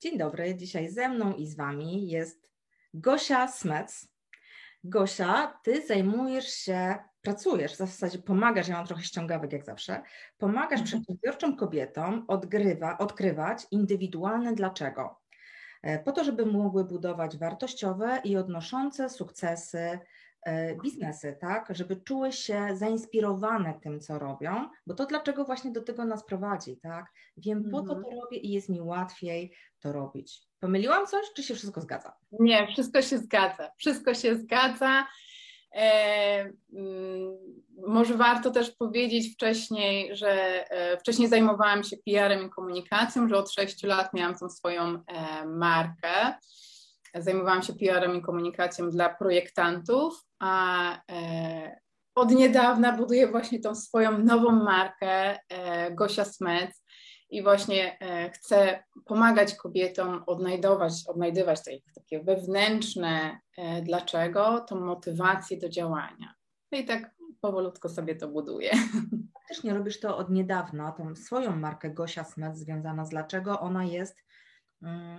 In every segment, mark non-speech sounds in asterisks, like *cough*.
Dzień dobry, dzisiaj ze mną i z Wami jest Gosia Smec. Gosia, Ty zajmujesz się, pracujesz, w zasadzie pomagasz, ja mam trochę ściągawek jak zawsze, pomagasz mhm. przedsiębiorczym kobietom odgrywa, odkrywać indywidualne dlaczego, e, po to, żeby mogły budować wartościowe i odnoszące sukcesy biznesy, tak, żeby czuły się zainspirowane tym, co robią, bo to dlaczego właśnie do tego nas prowadzi, tak? Wiem, po co to mhm. robię i jest mi łatwiej to robić. Pomyliłam coś, czy się wszystko zgadza? Nie, wszystko się zgadza. Wszystko się zgadza. E, mm, może warto też powiedzieć wcześniej, że e, wcześniej zajmowałam się PR-em i komunikacją, że od 6 lat miałam tą swoją e, markę. Zajmowałam się PR-em i komunikacją dla projektantów, a e, od niedawna buduję właśnie tą swoją nową markę e, Gosia Smec i właśnie e, chcę pomagać kobietom odnajdować, odnajdywać te, takie wewnętrzne dlaczego, tą motywację do działania. No i tak powolutku sobie to buduję. Faktycznie robisz to od niedawna, tą swoją markę Gosia Smec związana z dlaczego ona jest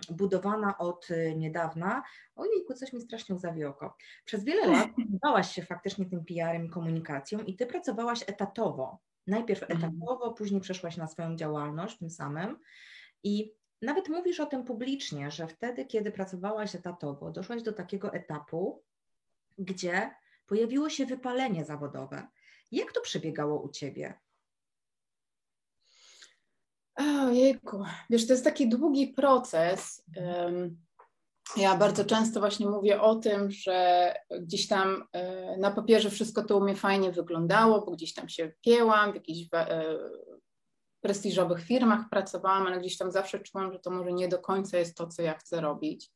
budowana od y, niedawna. Ojejku, coś mi strasznie łzawi oko. Przez wiele lat zajmowałaś się faktycznie tym PR-em i komunikacją i Ty pracowałaś etatowo. Najpierw mhm. etatowo, później przeszłaś na swoją działalność tym samym i nawet mówisz o tym publicznie, że wtedy, kiedy pracowałaś etatowo, doszłaś do takiego etapu, gdzie pojawiło się wypalenie zawodowe. Jak to przebiegało u Ciebie? Ojejku, wiesz, to jest taki długi proces. Ja bardzo często właśnie mówię o tym, że gdzieś tam e, na papierze wszystko to u mnie fajnie wyglądało, bo gdzieś tam się piełam, w jakichś e, prestiżowych firmach pracowałam, ale gdzieś tam zawsze czułam, że to może nie do końca jest to, co ja chcę robić.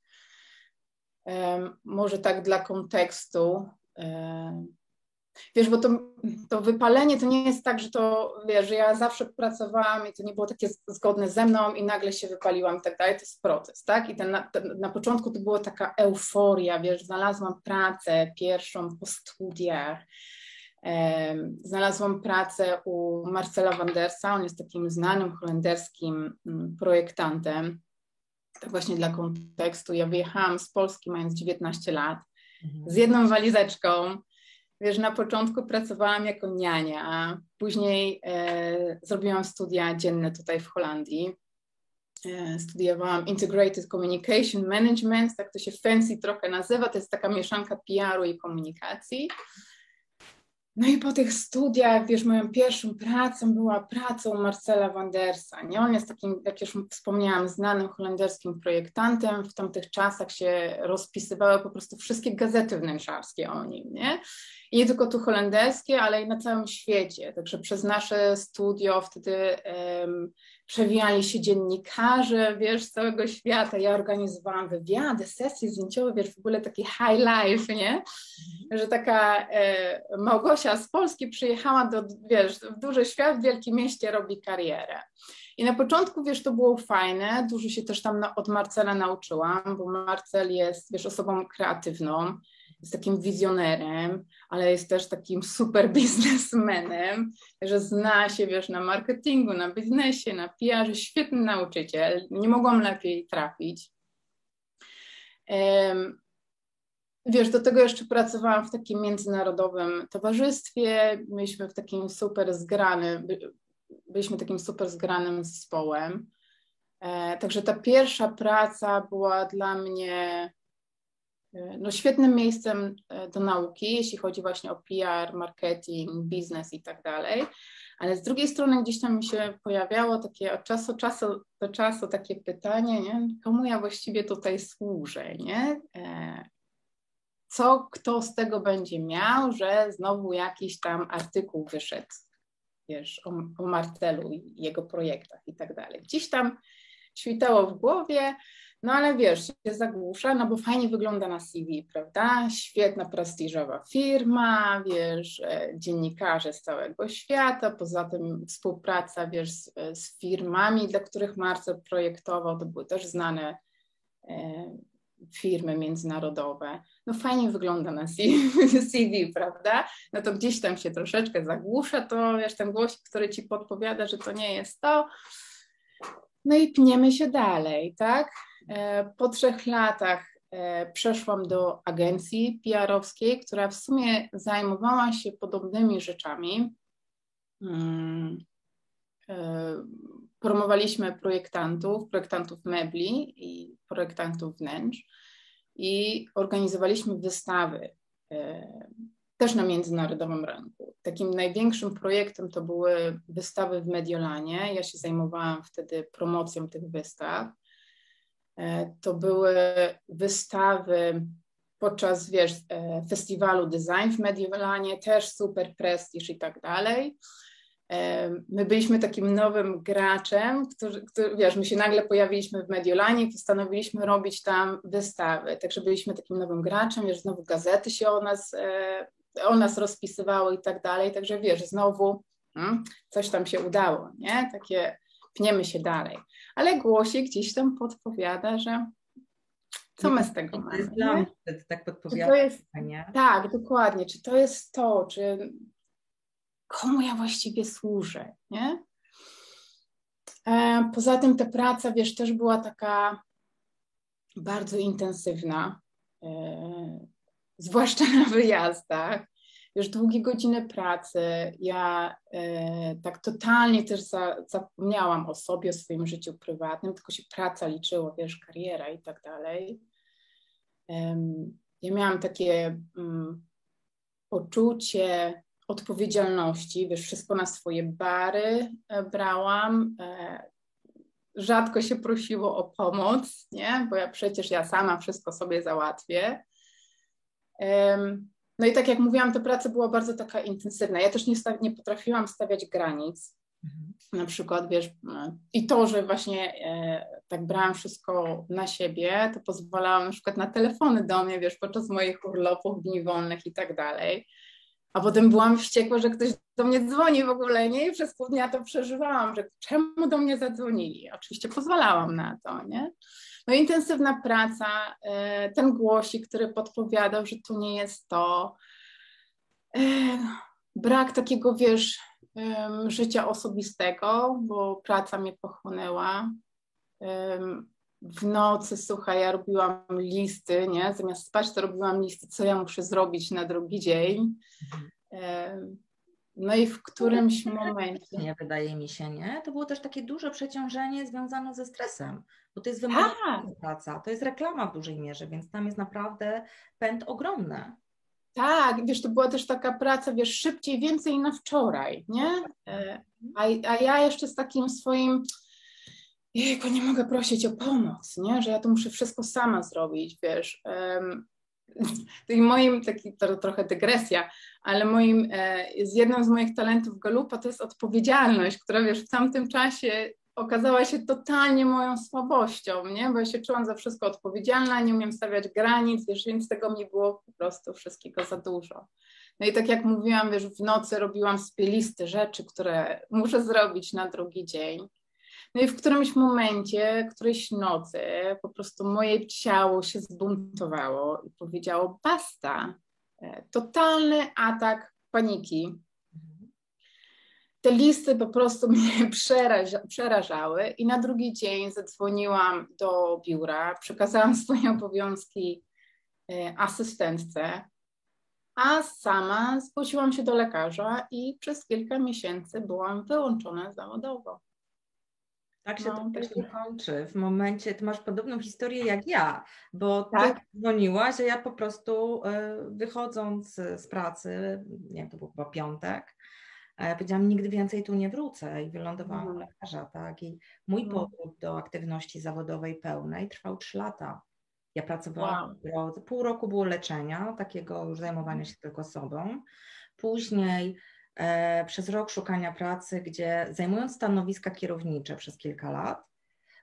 Może tak dla kontekstu. Wiesz, bo to, to wypalenie to nie jest tak, że to, wiesz, że ja zawsze pracowałam i to nie było takie zgodne ze mną i nagle się wypaliłam i tak dalej, to jest proces, tak? I ten, na, ten, na początku to była taka euforia, wiesz, znalazłam pracę pierwszą po studiach, Znalazłam pracę u Marcela Wandersa, on jest takim znanym holenderskim mm, projektantem. Tak właśnie dla kontekstu, ja wyjechałam z Polski mając 19 lat mhm. z jedną walizeczką, Wiesz, na początku pracowałam jako niania, później e, zrobiłam studia dzienne tutaj w Holandii. E, studiowałam Integrated Communication Management, tak to się fancy trochę nazywa, to jest taka mieszanka PR-u i komunikacji. No i po tych studiach, wiesz, moją pierwszą pracą była pracą Marcela Wandersa. Nie? On jest takim, jak już wspomniałam, znanym holenderskim projektantem. W tamtych czasach się rozpisywały po prostu wszystkie gazety wnętrzarskie o nim. Nie? I nie tylko tu holenderskie, ale i na całym świecie. Także przez nasze studio wtedy um, przewijali się dziennikarze, wiesz, z całego świata. Ja organizowałam wywiady, sesje zdjęciowe, wiesz, w ogóle taki high life, nie? Mhm. Że taka e, Małgosia z Polski przyjechała do, wiesz, w duży świat, w wielkim mieście robi karierę. I na początku, wiesz, to było fajne, dużo się też tam na, od Marcela nauczyłam, bo Marcel jest, wiesz, osobą kreatywną, jest takim wizjonerem, ale jest też takim *laughs* super biznesmenem, że zna się, wiesz, na marketingu, na biznesie, na PR, świetny nauczyciel, nie mogłam lepiej trafić. Wiesz, do tego jeszcze pracowałam w takim międzynarodowym towarzystwie, byliśmy w takim super zgranym, byliśmy takim super zgranym zespołem. E, także ta pierwsza praca była dla mnie no, świetnym miejscem e, do nauki, jeśli chodzi właśnie o PR, marketing, biznes i tak dalej. Ale z drugiej strony gdzieś tam mi się pojawiało takie od czasu, czasu do czasu takie pytanie, nie? komu ja właściwie tutaj służę, nie? E, co kto z tego będzie miał, że znowu jakiś tam artykuł wyszedł, wiesz, o, o Marcelu i jego projektach i tak dalej. Gdzieś tam świtało w głowie, no ale wiesz, się zagłusza, no bo fajnie wygląda na CV, prawda? Świetna, prestiżowa firma, wiesz, e, dziennikarze z całego świata, poza tym współpraca, wiesz, z, z firmami, dla których Marcel projektował, to były też znane e, firmy międzynarodowe. No fajnie wygląda na CV, *laughs* prawda? No to gdzieś tam się troszeczkę zagłusza, to wiesz, ten głos, który ci podpowiada, że to nie jest to. No i pniemy się dalej, tak? Po trzech latach przeszłam do agencji PR-owskiej, która w sumie zajmowała się podobnymi rzeczami. Mm, promowaliśmy projektantów, projektantów mebli i projektantów wnętrz i organizowaliśmy wystawy e, też na międzynarodowym rynku. Takim największym projektem to były wystawy w Mediolanie. Ja się zajmowałam wtedy promocją tych wystaw. E, to były wystawy podczas wiesz, e, festiwalu Design w Mediolanie, też super prestiż i tak dalej my byliśmy takim nowym graczem, który, który, wiesz, my się nagle pojawiliśmy w Mediolanie i postanowiliśmy robić tam wystawy. Także byliśmy takim nowym graczem, wiesz, znowu gazety się o nas, e, o nas rozpisywały i tak dalej. Także wiesz, znowu hmm, coś tam się udało, nie? Takie pniemy się dalej. Ale głosik gdzieś tam podpowiada, że co my z tego mamy? To jest dla mnie tak podpowiada. Jest, tak, dokładnie. Czy to jest to, czy komu ja właściwie służę, nie? E, poza tym ta praca, wiesz, też była taka bardzo intensywna, e, zwłaszcza na wyjazdach. Już długie godziny pracy. Ja e, tak totalnie też za, zapomniałam o sobie, o swoim życiu prywatnym, tylko się praca liczyła, wiesz, kariera i tak dalej. Ja miałam takie um, poczucie odpowiedzialności, wiesz, wszystko na swoje bary e, brałam. E, rzadko się prosiło o pomoc, nie? Bo ja przecież ja sama wszystko sobie załatwię. No i tak jak mówiłam, ta praca była bardzo taka intensywna. Ja też nie, nie potrafiłam stawiać granic. Mhm. Na przykład, wiesz, no, i to, że właśnie e, tak brałam wszystko na siebie, to pozwalałam na przykład na telefony do mnie, wiesz, podczas moich urlopów, dni wolnych i tak dalej. A potem byłam wściekła, że ktoś do mnie dzwoni w ogóle, nie? I przez pół dnia to przeżywałam, że czemu do mnie zadzwonili? Oczywiście pozwalałam na to, nie? No intensywna praca, e, ten głosik, który podpowiadał, że to nie jest to. E, brak takiego, wiesz, życia osobistego, bo praca mnie pochłonęła w nocy, słuchaj, ja robiłam listy, nie? Zamiast spać, to robiłam listy, co ja muszę zrobić na drugi dzień. Mhm. No i w którymś momencie. Nie wydaje mi się, nie? To było też takie duże przeciążenie związane ze stresem, bo to jest tak. praca, to jest reklama w dużej mierze, więc tam jest naprawdę pęd ogromny. Tak, wiesz, to była też taka praca, wiesz, szybciej, więcej na wczoraj, nie? E, a, a ja jeszcze z takim swoim jejku, nie mogę prosić o pomoc, nie? że ja to muszę wszystko sama zrobić, wiesz. Um, *laughs* moim, taki to trochę dygresja, ale moim, e, z jednym z moich talentów Galupa to jest odpowiedzialność, która wiesz, w tamtym czasie okazała się totalnie moją słabością, nie? bo ja się czułam za wszystko odpowiedzialna, nie umiem stawiać granic, wiesz, więc tego mi było po prostu wszystkiego za dużo. No i tak jak mówiłam, wiesz, w nocy robiłam sobie listy rzeczy, które muszę zrobić na drugi dzień. No i w którymś momencie, którejś nocy, po prostu moje ciało się zbuntowało i powiedziało: basta. E, totalny atak paniki. Te listy po prostu *laughs* mnie przeraża, przerażały, i na drugi dzień zadzwoniłam do biura, przekazałam swoje obowiązki e, asystentce, a sama zgłosiłam się do lekarza i przez kilka miesięcy byłam wyłączona zawodowo. Tak się no, to właśnie kończy. W momencie, ty masz podobną historię jak ja, bo tak ty dzwoniłaś, że ja po prostu e, wychodząc z pracy, nie wiem, to był chyba piątek, powiedziałam, nigdy więcej tu nie wrócę i wylądowałam u mhm. lekarza, tak? I mój mhm. powrót do aktywności zawodowej pełnej trwał trzy lata. Ja pracowałam, wow. pół roku było leczenia, takiego już zajmowania się tylko sobą. Później przez rok szukania pracy, gdzie zajmując stanowiska kierownicze przez kilka lat,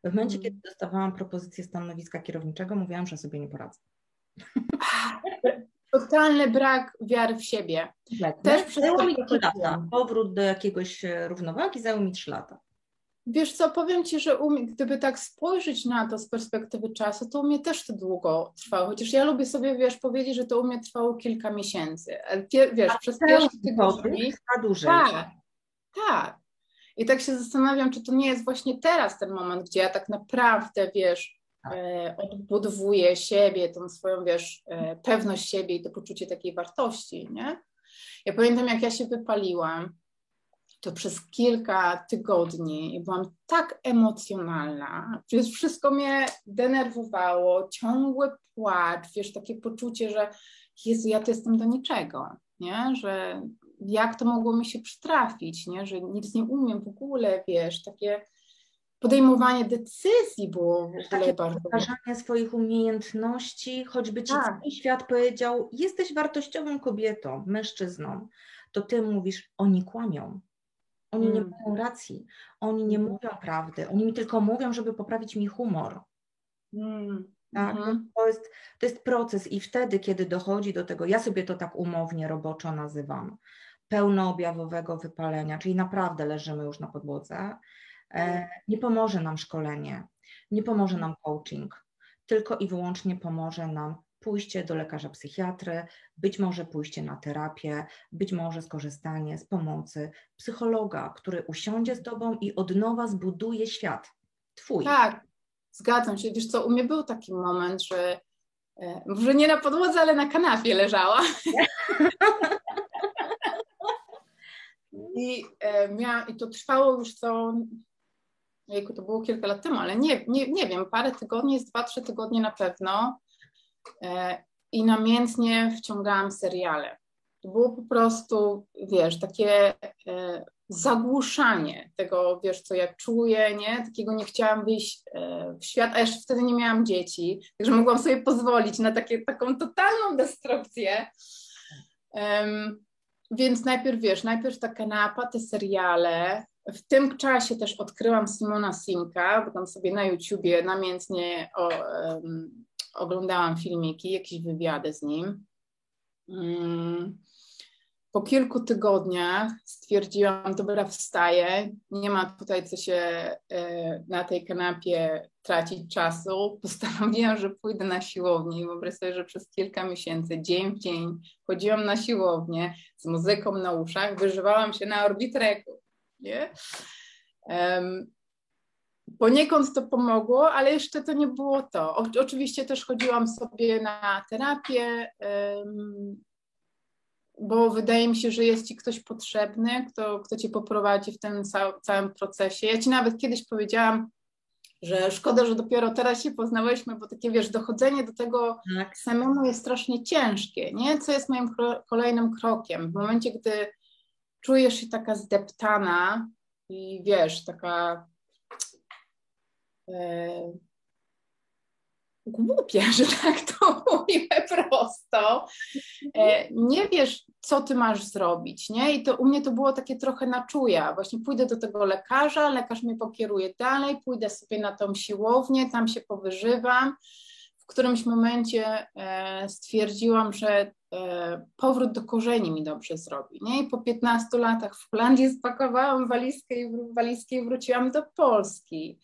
w momencie, mm. kiedy dostawałam propozycję stanowiska kierowniczego, mówiłam, że sobie nie poradzę. *laughs* Totalny brak wiary w siebie. Też przez zajęło mi trzy lata. Powrót do jakiegoś e, równowagi zajął mi trzy lata. Wiesz co, powiem Ci, że gdyby tak spojrzeć na to z perspektywy czasu, to u mnie też to długo trwało. Chociaż ja lubię sobie, wiesz, powiedzieć, że to u mnie trwało kilka miesięcy. Wiesz, A przez pierwsze tygodnie. dłużej. Tak, tak. I tak się zastanawiam, czy to nie jest właśnie teraz ten moment, gdzie ja tak naprawdę, wiesz, tak. odbudowuje siebie, tą swoją, wiesz, pewność siebie i to poczucie takiej wartości, nie? Ja pamiętam, jak ja się wypaliłam, to przez kilka tygodni byłam tak emocjonalna, przecież wszystko mnie denerwowało, ciągły płacz, wiesz, takie poczucie, że Jezu, ja to jestem do niczego, nie? Że jak to mogło mi się przytrafić, nie? Że nic nie umiem w ogóle, wiesz, takie podejmowanie decyzji było w ogóle Takie bardzo... Takie swoich umiejętności, choćby ci tak. świat powiedział, jesteś wartościową kobietą, mężczyzną, to ty mówisz, oni kłamią. Oni nie mają racji, oni nie hmm. mówią prawdy, oni mi tylko mówią, żeby poprawić mi humor. Hmm. Tak? Mhm. To, jest, to jest proces i wtedy, kiedy dochodzi do tego, ja sobie to tak umownie, roboczo nazywam, pełnoobjawowego wypalenia, czyli naprawdę leżymy już na podłodze, e, nie pomoże nam szkolenie, nie pomoże nam coaching, tylko i wyłącznie pomoże nam pójście do lekarza psychiatry, być może pójście na terapię, być może skorzystanie z pomocy psychologa, który usiądzie z tobą i od nowa zbuduje świat. Twój. Tak, zgadzam się. Wiesz co, u mnie był taki moment, że e, może nie na podłodze, ale na kanapie leżała. *laughs* I, e, I to trwało już co. Jejku, to było kilka lat temu, ale nie, nie, nie wiem, parę tygodni, jest dwa, trzy tygodnie na pewno. E, i namiętnie wciągałam seriale. To było po prostu, wiesz, takie e, zagłuszanie tego, wiesz, co ja czuję, nie? Takiego nie chciałam wyjść e, w świat, a jeszcze wtedy nie miałam dzieci, także mogłam sobie pozwolić na takie, taką totalną destrukcję. Um, więc najpierw, wiesz, najpierw ta kanapa, te seriale. W tym czasie też odkryłam Simona Simka, bo tam sobie na YouTubie namiętnie o, um, oglądałam filmiki, jakieś wywiady z nim. Mm. Po kilku tygodniach stwierdziłam, dobra, wstaję, nie ma tutaj co się e, na tej kanapie tracić czasu. *laughs* Postanowiłam, że pójdę na siłownię. Wyobraź sobie, że przez kilka miesięcy, dzień w dzień, chodziłam na siłownię z muzyką na uszach, wyżywałam się na orbitreku. Nie? Poniekąd to pomogło, ale jeszcze to nie było to. O, oczywiście też chodziłam sobie na terapię, bo wydaje mi się, że jest ci ktoś potrzebny, kto, kto cię poprowadzi w tym całym procesie. Ja ci nawet kiedyś powiedziałam, że szkoda, że dopiero teraz się poznałyśmy, bo takie wiesz, dochodzenie do tego tak. samemu jest strasznie ciężkie, nie? Co jest moim kolejnym krokiem? W momencie, gdy czujesz się taka zdeptana i wiesz, taka E, głupie, że tak to *laughs* mówię prosto. E, nie wiesz, co ty masz zrobić, nie? I to u mnie to było takie trochę na czuja. Właśnie pójdę do tego lekarza, lekarz mnie pokieruje dalej, pójdę sobie na tą siłownię, tam się powyżywam. W którymś momencie e, stwierdziłam, że powrót do korzeni mi dobrze zrobi, nie? I po 15 latach w Holandii spakowałam walizkę i, walizkę i wróciłam do Polski.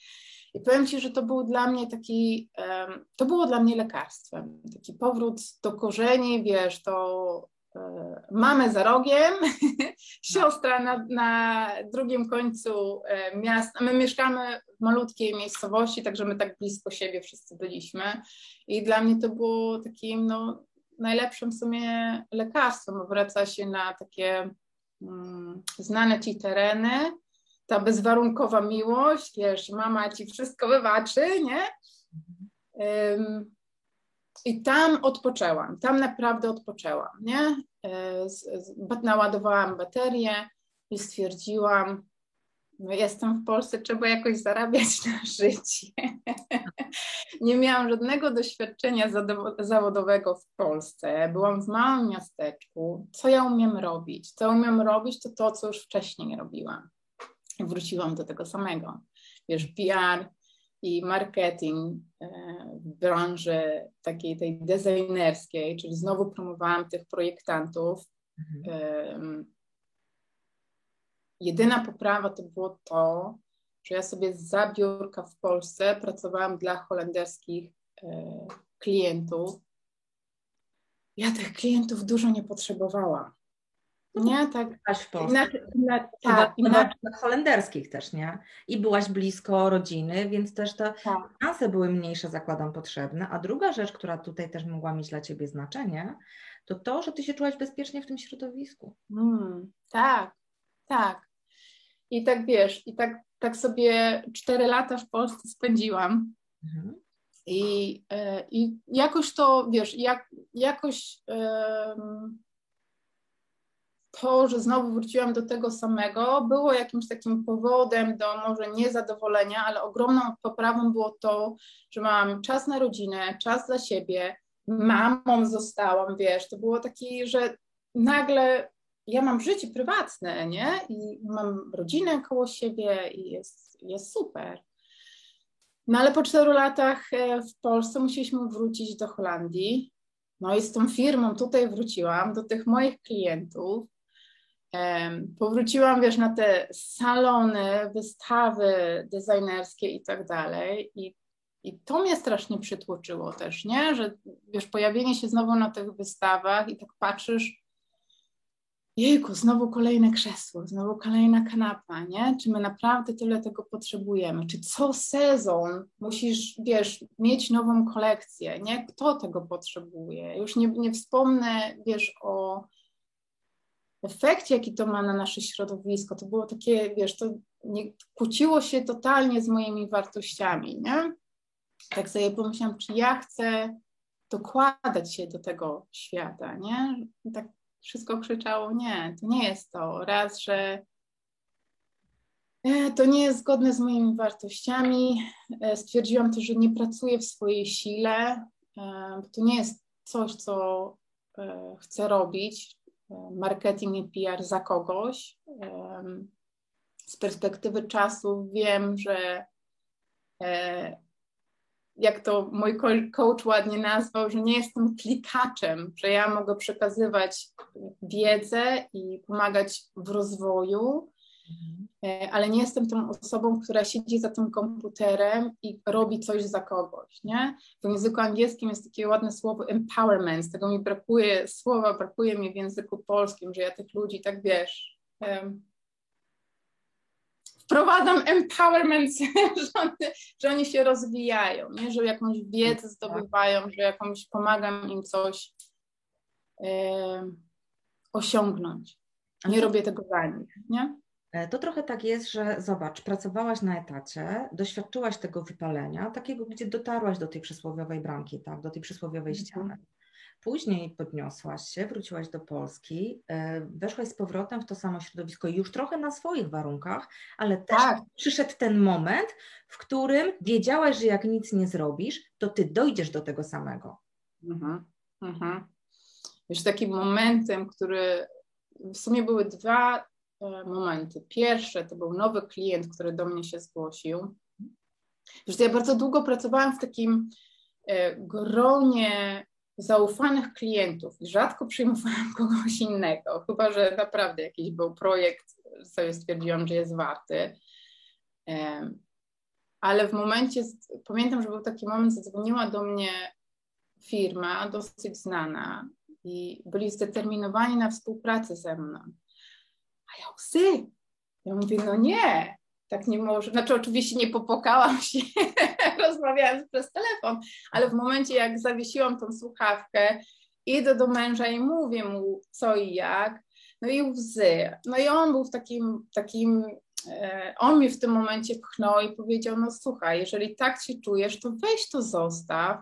I powiem Ci, że to był dla mnie taki, to było dla mnie lekarstwem. Taki powrót do korzeni, wiesz, to e, mamy za rogiem, *laughs* siostra na, na drugim końcu e, miasta. My mieszkamy w malutkiej miejscowości, także my tak blisko siebie wszyscy byliśmy. I dla mnie to było takim no, najlepszym w sumie lekarstwem. Wraca się na takie mm, znane ci tereny, ta bezwarunkowa miłość, wiesz, mama ci wszystko wybaczy, nie? Um, I tam odpoczęłam, tam naprawdę odpoczęłam, nie? E, naładowałam baterię i stwierdziłam, no jestem w Polsce, trzeba jakoś zarabiać *laughs* na życie. Nie miałam żadnego doświadczenia zawodowego w Polsce. Byłam w małym miasteczku. Co ja umiem robić? Co umiem robić, to to, co już wcześniej robiłam wróciłam do tego samego. Wiesz, PR i marketing e, w branży takiej tej designerskiej, czyli znowu promowałam tych projektantów. Mhm. Jedyna poprawa to było to, że ja sobie za biurka w Polsce pracowałam dla holenderskich e, klientów. Ja tych klientów dużo nie potrzebowałam. Nie, tak. Byłaś w Polsce. Inaczej, inaczej, tak, inaczej. Holenderskich też, nie? I byłaś blisko rodziny, więc też te tak. szanse były mniejsze, zakładam, potrzebne. A druga rzecz, która tutaj też mogła mieć dla Ciebie znaczenie, to to, że Ty się czułaś bezpiecznie w tym środowisku. Mm, tak, tak. I tak wiesz, i tak, tak sobie cztery lata w Polsce spędziłam. Mhm. I, e, I jakoś to, wiesz, jak, jakoś to, że znowu wróciłam do tego samego, było jakimś takim powodem do może niezadowolenia, ale ogromną poprawą było to, że mam czas na rodzinę, czas dla siebie, mamą zostałam, wiesz, to było takie, że nagle ja mam życie prywatne, nie? I mam rodzinę koło siebie i jest, jest super. No ale po czteru latach e, w Polsce musieliśmy wrócić do Holandii. No i z tą firmą tutaj wróciłam do tych moich klientów. Powróciłam, wiesz, na te salony, wystawy designerskie i tak dalej. I, I to mnie strasznie przytłoczyło też, nie? Że wiesz, pojawienie się znowu na tych wystawach i tak patrzysz, jejku, znowu kolejne krzesło, znowu kolejna kanapa, nie? Czy my naprawdę tyle tego potrzebujemy? Czy co sezon musisz, wiesz, mieć nową kolekcję, nie? Kto tego potrzebuje? Już nie, nie wspomnę, wiesz, o efekcie, jaki to ma na nasze środowisko. To było takie, wiesz, to nie, kłóciło się totalnie z moimi wartościami, nie? Tak sobie pomyślałam, czy ja chcę dokładać się do tego świata, nie? I tak wszystko krzyczało, nie, to nie jest to. Raz, że e, to nie jest zgodne z moimi wartościami. E, stwierdziłam też, że nie pracuję w swojej sile, e, to nie jest coś, co chcę robić. Marketing i PR za kogoś. Z perspektywy czasu wiem, że jak to mój coach ładnie nazwał, że nie jestem klikaczem, że ja mogę przekazywać wiedzę i pomagać w rozwoju, mhm. Ale nie jestem tą osobą, która siedzi za tym komputerem i robi coś za kogoś, nie? W języku angielskim jest takie ładne słowo empowerment, z tego mi brakuje słowa, brakuje mi w języku polskim, że ja tych ludzi tak wiesz, wprowadzam empowerment, *laughs* że, oni, że oni się rozwijają, nie? że jakąś wiedzę zdobywają, że jakąś pomagam im coś e, osiągnąć. Nie robię tego za nich, nie? E, to trochę tak jest, że zobacz, pracowałaś na etacie, doświadczyłaś tego wypalenia, takiego, gdzie dotarłaś do tej przysłowiowej bramki, tak, do tej przysłowiowej mhm. ściany. Później podniosłaś się, wróciłaś do Polski, e, weszłaś z powrotem w to samo środowisko, już trochę na swoich warunkach, ale też tak. przyszedł ten moment, w którym wiedziałaś, że jak nic nie zrobisz, to ty dojdziesz do tego samego. Mhm, mhm. Już takim momentem, który w sumie były dwa momenty. Pierwsze to był nowy klient, który do mnie się zgłosił. Już ja bardzo długo pracowałam w takim e, gronie zaufanych klientów i rzadko przyjmowałam *laughs* kogoś innego, chyba że naprawdę jakiś był projekt, sobie stwierdziłam, że jest warty. Ale w momencie, pamiętam, że był taki moment, zadzwoniła do mnie firma dosyć znana i byli zdeterminowani na współpracę ze mną. A ja łzy. Ja mówię, no nie, tak nie może. Znaczy, oczywiście nie popłakałam się, *laughs* rozmawiając przez telefon, ale w momencie, jak zawiesiłam tą słuchawkę, idę do męża i mówię mu co i jak, no i łzy. No i on był w takim, takim e, on mi w tym momencie pchnął i powiedział: No słuchaj, jeżeli tak się czujesz, to weź to zostaw,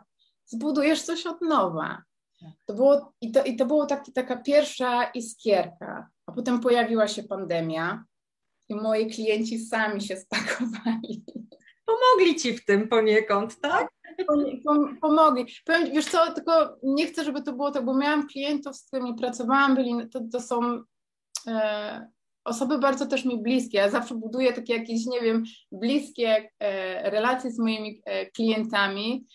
zbudujesz coś od nowa. To było, i, to, I to było taki, taka pierwsza iskierka. A potem pojawiła się pandemia i moi klienci sami się spakowali. Pomogli ci w tym poniekąd, tak? Pomogli. Powiem, wiesz co, tylko nie chcę, żeby to było tak, bo miałam klientów, z którymi pracowałam, byli, to, to są e, osoby bardzo też mi bliskie. Ja zawsze buduję takie jakieś, nie wiem, bliskie e, relacje z moimi e, klientami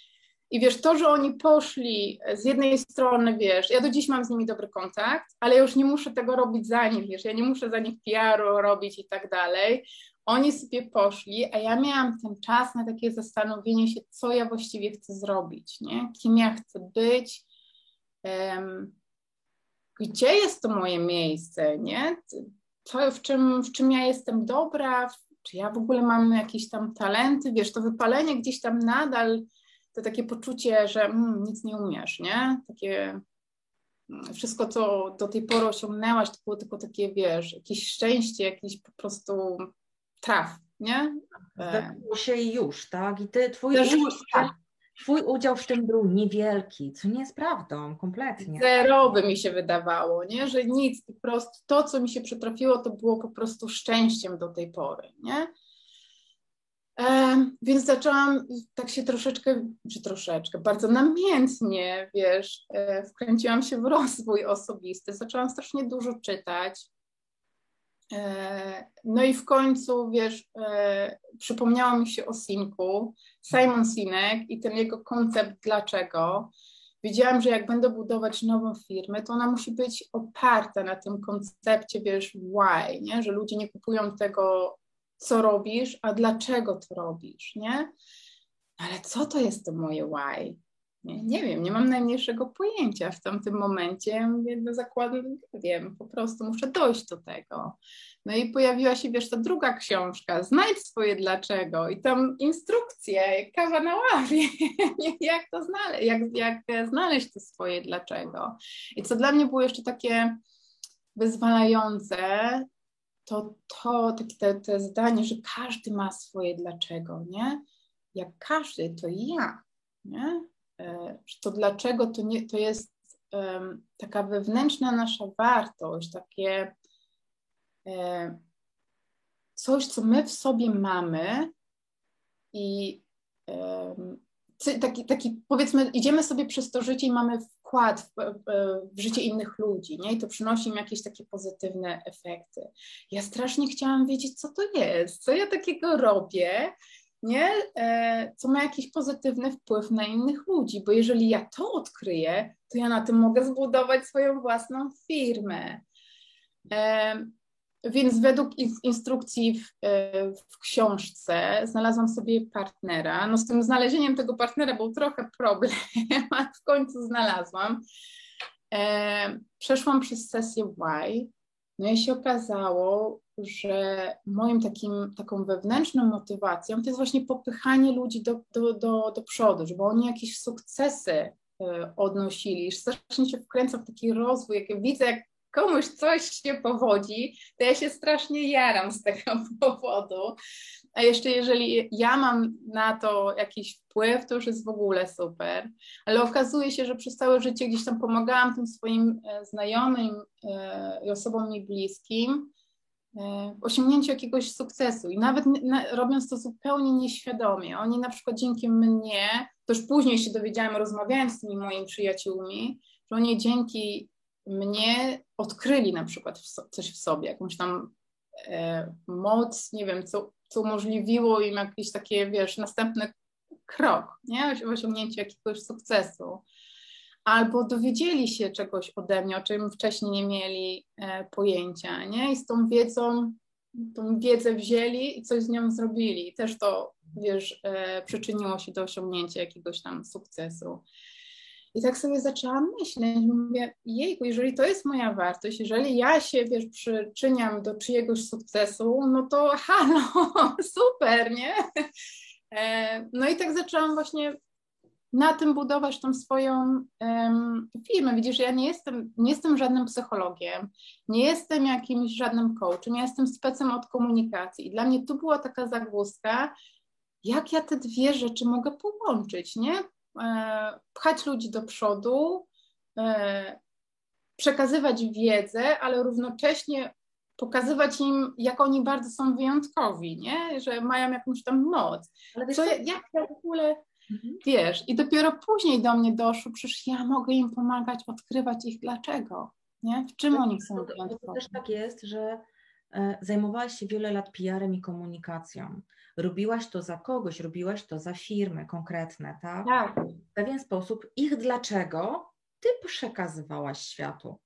i wiesz, to, że oni poszli z jednej strony, wiesz, ja do dziś mam z nimi dobry kontakt, ale już nie muszę tego robić za nich, wiesz, ja nie muszę za nich PR-u robić i tak dalej. Oni sobie poszli, a ja miałam ten czas na takie zastanowienie się, co ja właściwie chcę zrobić, nie? Kim ja chcę być, um, gdzie jest to moje miejsce, nie? To, w czym, w czym ja jestem dobra, czy ja w ogóle mam jakieś tam talenty, wiesz, to wypalenie gdzieś tam nadal, to takie poczucie, że mm, nic nie umiesz, nie? Takie mm, wszystko, co do tej pory osiągnęłaś, to było tylko takie, wiesz, jakieś szczęście, jakiś po prostu traf, nie? Zdarzyło się i już, tak? I ty, twój udział, tak. twój udział w tym był niewielki, co nie jest prawdą, kompletnie. Zerowy mi się wydawało, nie? Że nic, po prostu to, co mi się przytrafiło, to było po prostu szczęściem do tej pory, nie? Więc zaczęłam tak się troszeczkę, czy troszeczkę, bardzo namiętnie, wiesz, e, wkręciłam się w rozwój osobisty, zaczęłam strasznie dużo czytać, E, no i w końcu, wiesz, e, przypomniało mi się o Sinku, Simon Sinek i ten jego koncept dlaczego. Wiedziałam, że jak będę budować nową firmę, to ona musi być oparta na tym koncepcie, wiesz, why, nie? że ludzie nie kupują tego, co robisz, a dlaczego to robisz, nie? Ale co to jest to moje why? Nie, nie wiem, nie mam najmniejszego pojęcia w tamtym momencie. Mówię, do zakładu, nie wiem, po prostu muszę dojść do tego. No i pojawiła się, wiesz, ta druga książka, Znajdź swoje dlaczego i tam instrukcje, kawa na ławie, *laughs* jak to znaleźć, jak, jak znaleźć to swoje dlaczego. I co dla mnie było jeszcze takie wyzwalające, to to, takie te, te zdanie, że każdy ma swoje dlaczego, nie? Jak każdy, to ja, nie? E, że to dlaczego to, nie, to jest um, taka wewnętrzna nasza wartość, takie um, coś, co my w sobie mamy i um, taki, taki, powiedzmy, idziemy sobie przez to życie i mamy wkład w, w, życie innych ludzi, nie? I to przynosi im jakieś takie pozytywne efekty. Ja strasznie chciałam wiedzieć, co to jest, co ja takiego robię, nie? E, co ma jakiś pozytywny wpływ na innych ludzi, bo jeżeli ja to odkryję, to ja na tym mogę zbudować swoją własną firmę. E, więc według instrukcji w, e, w, książce znalazłam sobie partnera. No z tym znalezieniem tego partnera był trochę problem, *laughs* a w końcu znalazłam. Przeszłam przez sesję Y, no i się okazało, że moim takim, taką wewnętrzną motywacją to jest właśnie popychanie ludzi do, do, do, do przodu, żeby oni jakieś sukcesy e, odnosili. Strasznie się wkręcam w taki rozwój, jak widzę, jak komuś coś się powodzi, to ja się strasznie jaram z tego *laughs* powodu. A jeszcze jeżeli ja mam na to jakiś wpływ, to już jest w ogóle super. Ale okazuje się, że przez całe życie gdzieś tam pomagałam tym swoim e, znajomym e, i osobom mi bliskim e, w osiągnięciu jakiegoś sukcesu i nawet robiąc to zupełnie nieświadomie. Oni na przykład dzięki mnie, to już później się dowiedziałam, rozmawiając z tymi moimi przyjaciółmi, że oni dzięki mnie odkryli na przykład coś w sobie, jakąś tam moc, nie wiem, co co umożliwiło im jakiś taki, wiesz, następny krok, nie? W osiągnięciu jakiegoś sukcesu. Albo dowiedzieli się czegoś ode mnie, o czym wcześniej nie mieli e, pojęcia, nie? I z tą wiedzą, tą wiedzę wzięli i coś z nią zrobili. I też to, wiesz, e, przyczyniło się do osiągnięcia jakiegoś tam sukcesu. I tak sobie zaczęłam myśleć, mówię, jejku, jeżeli to jest moja wartość, jeżeli ja się, wiesz, przyczyniam do czyjegoś sukcesu, no to halo, *laughs* super, nie? E, no i tak zaczęłam właśnie na tym budować tą swoją um, firmę. Widzisz, ja nie jestem, nie jestem żadnym psychologiem, nie jestem jakimś żadnym coachem, ja jestem specem od komunikacji. I dla mnie tu była taka zagwozdka, jak ja te dwie rzeczy mogę połączyć, nie? E, pchać ludzi do przodu, e, przekazywać wiedzę, ale równocześnie pokazywać im, jak oni bardzo są wyjątkowi, nie? że mają jakąś tam moc. Ale Co, jak ja w ogóle, mhm. wiesz, i dopiero później do mnie doszło, przecież ja mogę im pomagać odkrywać ich dlaczego, nie? w czym oni są wyjątkowi. To też tak jest, że e, zajmowałaś się wiele lat PR-em i komunikacją robiłaś to za kogoś, robiłaś to za firmy konkretne, tak? Tak. W pewien sposób ich dlaczego ty przekazywałaś światu.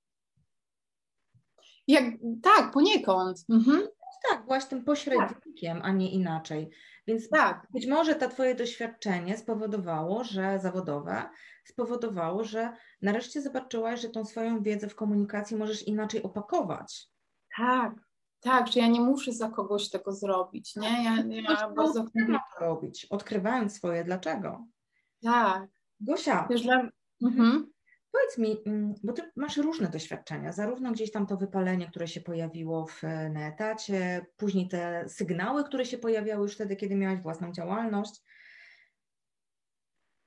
Jak, tak, poniekąd. Mhm. Tak, byłaś tym pośrednikiem, tak. a nie inaczej. Więc tak. być może to Twoje doświadczenie spowodowało, że zawodowe spowodowało, że nareszcie zobaczyłaś, że tą swoją wiedzę w komunikacji możesz inaczej opakować. Tak, tak, że ja nie muszę za kogoś tego zrobić, nie? Ja, ja bardzo chcę to robić, odkrywając swoje dlaczego. Tak. Gosia. Wiesz, dla... mhm. Powiedz mi, mm, bo ty masz różne doświadczenia, zarówno gdzieś tam to wypalenie, które się pojawiło w, na etacie, później te sygnały, które się pojawiały już wtedy, kiedy miałaś własną działalność.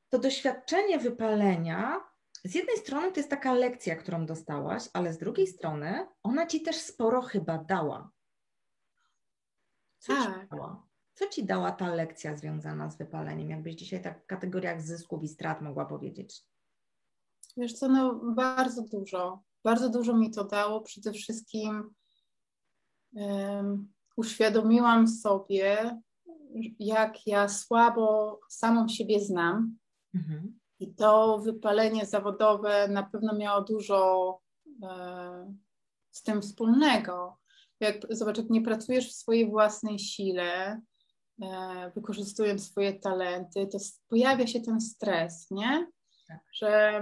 To doświadczenie wypalenia, z jednej strony to jest taka lekcja, którą dostałaś, ale z drugiej strony ona ci też sporo chyba dała. Co tak. ci dała? Co ci dała ta lekcja związana z wypaleniem? Jakbyś dzisiaj tak w kategoriach zysków i strat mogła powiedzieć? Wiesz co, no bardzo dużo. Bardzo dużo mi to dało. Przede wszystkim um, uświadomiłam sobie, jak ja słabo samą siebie znam. Mhm. I to wypalenie zawodowe na pewno miało dużo e, z tym wspólnego. Jak zobacz, jak nie pracujesz w swojej własnej sile, e, wykorzystując swoje talenty, to pojawia się ten stres, nie? Tak. Że